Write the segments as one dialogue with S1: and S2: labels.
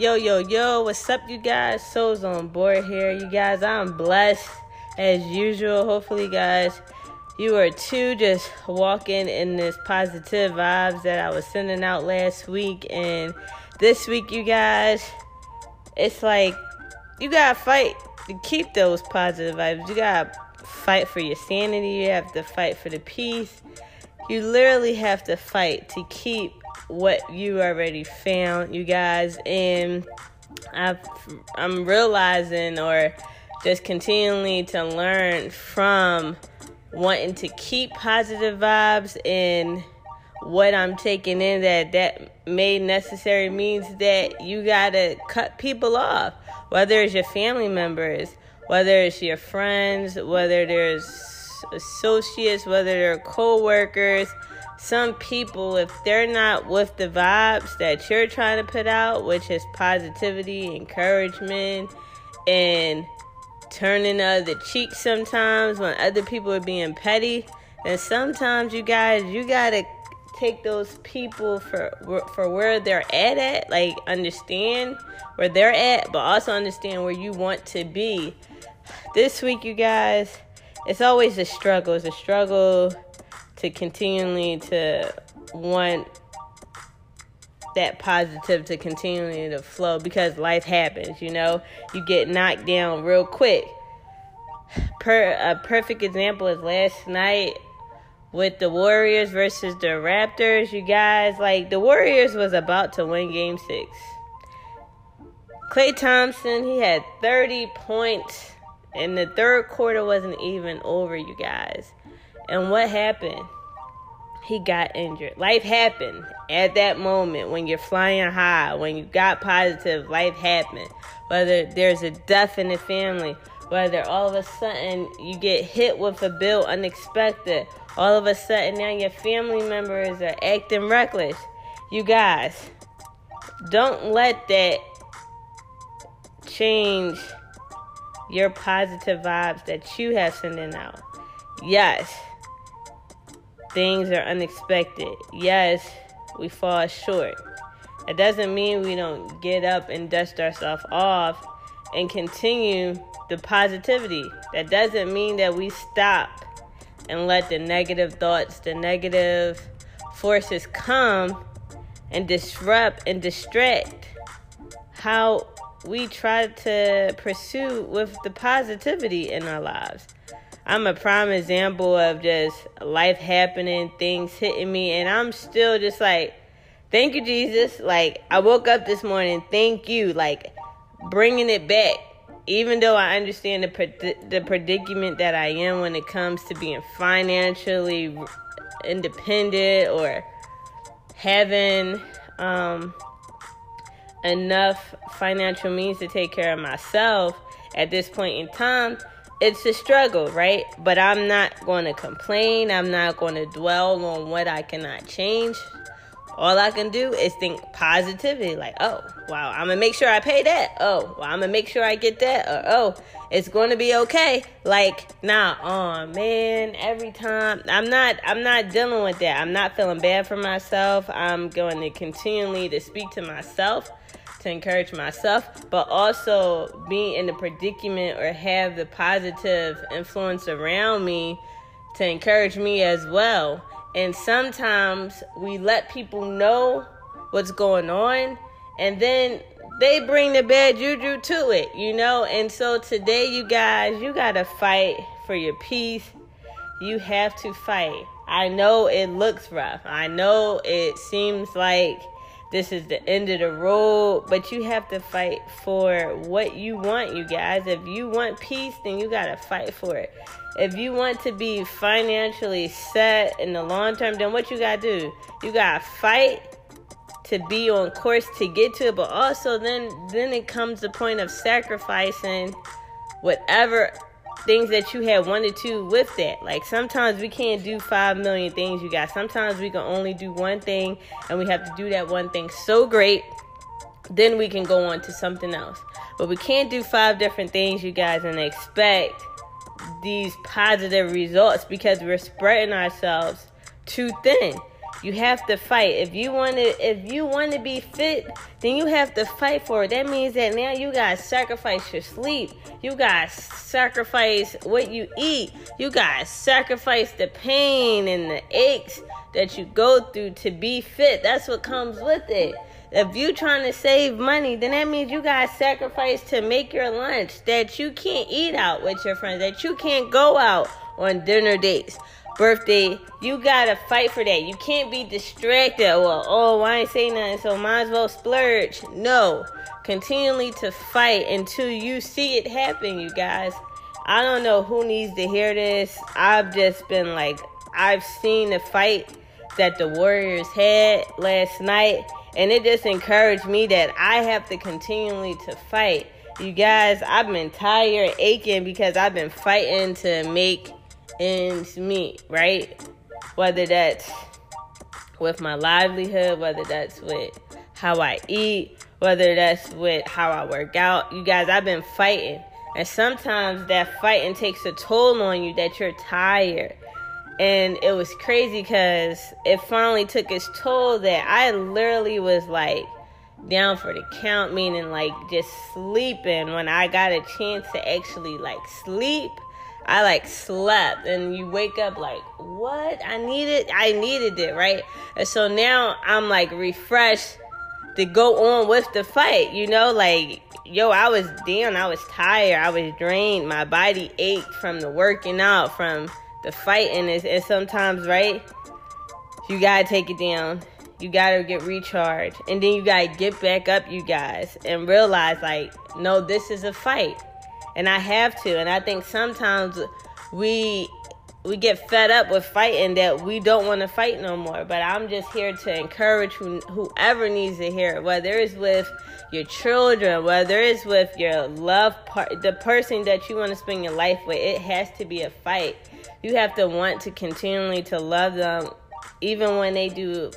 S1: Yo, yo, yo, what's up, you guys? Souls on board here. You guys, I'm blessed as usual. Hopefully, guys, you are too just walking in this positive vibes that I was sending out last week. And this week, you guys, it's like you gotta fight to keep those positive vibes. You gotta fight for your sanity, you have to fight for the peace. You literally have to fight to keep what you already found, you guys. And i am realizing or just continually to learn from wanting to keep positive vibes and what I'm taking in that that made necessary means that you gotta cut people off, whether it's your family members, whether it's your friends, whether there's associates, whether they're co-workers some people, if they're not with the vibes that you're trying to put out, which is positivity, encouragement, and turning the cheek sometimes when other people are being petty, then sometimes you guys, you gotta take those people for for where they're at at like understand where they're at but also understand where you want to be. This week you guys it's always a struggle. It's a struggle to continually to want that positive to continually to flow because life happens, you know. You get knocked down real quick. Per a perfect example is last night with the Warriors versus the Raptors. You guys, like the Warriors was about to win game 6. Klay Thompson, he had 30 points and the third quarter wasn't even over, you guys. And what happened? He got injured. Life happened at that moment when you're flying high, when you got positive, life happened. Whether there's a death in the family, whether all of a sudden you get hit with a bill unexpected, all of a sudden now your family members are acting reckless. You guys, don't let that change your positive vibes that you have sending out. Yes things are unexpected. Yes, we fall short. It doesn't mean we don't get up and dust ourselves off and continue the positivity. That doesn't mean that we stop and let the negative thoughts, the negative forces come and disrupt and distract how we try to pursue with the positivity in our lives. I'm a prime example of just life happening, things hitting me, and I'm still just like, thank you, Jesus. Like, I woke up this morning, thank you, like, bringing it back. Even though I understand the, the predicament that I am when it comes to being financially independent or having um, enough financial means to take care of myself at this point in time, it's a struggle, right? But I'm not going to complain. I'm not going to dwell on what I cannot change. All I can do is think positivity, like, oh, wow, I'm gonna make sure I pay that. Oh, well, I'm gonna make sure I get that. Or, oh, it's gonna be okay. Like, nah, oh man, every time I'm not, I'm not dealing with that. I'm not feeling bad for myself. I'm going to continually to speak to myself to encourage myself, but also be in the predicament or have the positive influence around me to encourage me as well. And sometimes we let people know what's going on, and then they bring the bad juju to it, you know? And so today, you guys, you gotta fight for your peace. You have to fight. I know it looks rough. I know it seems like this is the end of the road, but you have to fight for what you want, you guys. If you want peace, then you got to fight for it. If you want to be financially set in the long term, then what you got to do? You got to fight to be on course to get to it, but also then then it comes the point of sacrificing whatever things that you had wanted to with that. Like sometimes we can't do five million things, you guys. Sometimes we can only do one thing and we have to do that one thing so great, then we can go on to something else. But we can't do five different things, you guys, and expect these positive results because we're spreading ourselves too thin. You have to fight. If you want to if you want to be fit, then you have to fight for it. That means that now you got to sacrifice your sleep. You got to sacrifice what you eat. You got to sacrifice the pain and the aches that you go through to be fit. That's what comes with it. If you trying to save money, then that means you got to sacrifice to make your lunch that you can't eat out with your friends, that you can't go out on dinner dates birthday, you gotta fight for that. You can't be distracted. Well, oh, I ain't say nothing, so might as well splurge. No, continually to fight until you see it happen, you guys. I don't know who needs to hear this. I've just been like, I've seen the fight that the Warriors had last night, and it just encouraged me that I have to continually to fight. You guys, I've been tired, aching because I've been fighting to make ends meet, right? Whether that's with my livelihood, whether that's with how I eat, whether that's with how I work out. You guys, I've been fighting. And sometimes that fighting takes a toll on you that you're tired. And it was crazy because it finally took its toll that I literally was like down for the count, meaning like just sleeping when I got a chance to actually like sleep I like slept and you wake up like, what? I needed I needed it, right? And so now I'm like refreshed to go on with the fight, you know, like yo, I was down, I was tired, I was drained, my body ached from the working out, from the fighting and, and sometimes, right? You gotta take it down. You gotta get recharged. And then you gotta get back up, you guys, and realize like, no, this is a fight and I have to. And I think sometimes we we get fed up with fighting that we don't want to fight no more. But I'm just here to encourage who, whoever needs to hear it, whether it's with your children, whether it's with your love part, the person that you want to spend your life with. It has to be a fight. You have to want to continually to love them, even when they do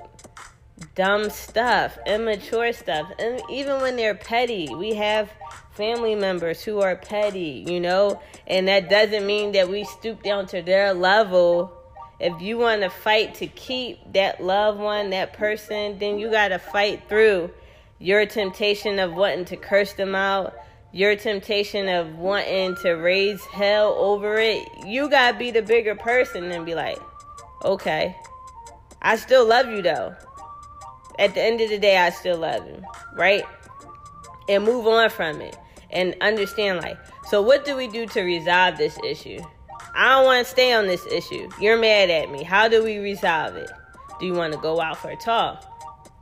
S1: dumb stuff, immature stuff, and even when they're petty. We have family members who are petty, you know, and that doesn't mean that we stoop down to their level. If you want to fight to keep that loved one, that person, then you got to fight through your temptation of wanting to curse them out, your temptation of wanting to raise hell over it. You got to be the bigger person and be like, okay, I still love you though. At the end of the day, I still love you, right? And move on from it and understand like so what do we do to resolve this issue? I don't want to stay on this issue. You're mad at me. How do we resolve it? Do you want to go out for a talk?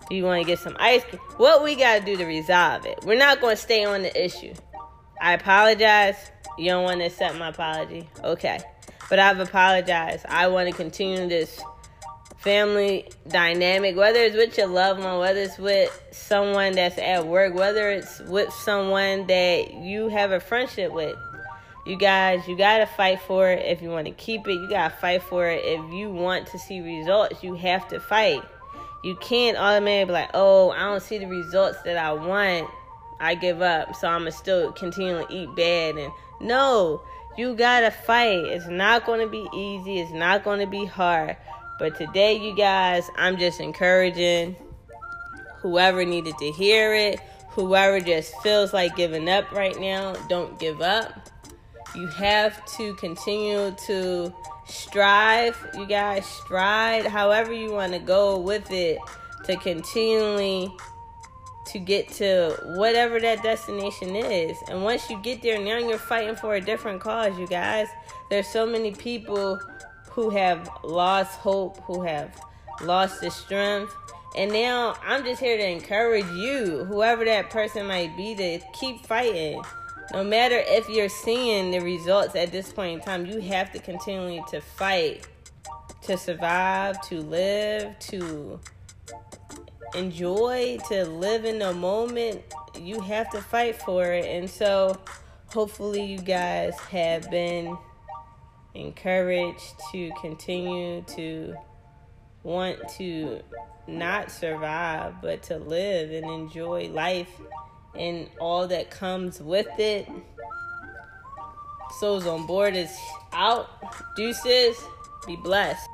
S1: Do you want to get some ice cream? What we got to do to resolve it? We're not going to stay on the issue. I apologize. You don't want to accept my apology? Okay. But i've apologized. I want to continue this family dynamic, whether it's with your loved one, whether it's with someone that's at work, whether it's with someone that you have a friendship with. You guys, you gotta fight for it if you want to keep it. You gotta fight for it if you want to see results. You have to fight. You can't automatically be like, oh, I don't see the results that I want. I give up, so I'm gonna still continue to eat bad. And no, you gotta fight. It's not gonna be easy. It's not gonna be hard. But today, you guys, I'm just encouraging whoever needed to hear it, whoever just feels like giving up right now, don't give up. You have to continue to strive. You guys stride however you want to go with it to continually to get to whatever that destination is. And once you get there, now you're fighting for a different cause, you guys. There's so many people who have lost hope, who have lost the strength. And now I'm just here to encourage you, whoever that person might be, to keep fighting. No matter if you're seeing the results at this point in time, you have to continue to fight to survive, to live, to enjoy, to live in the moment. You have to fight for it. And so, hopefully, you guys have been encouraged to continue to want to not survive, but to live and enjoy life and all that comes with it. Souls on board is out. Deuces. Be blessed.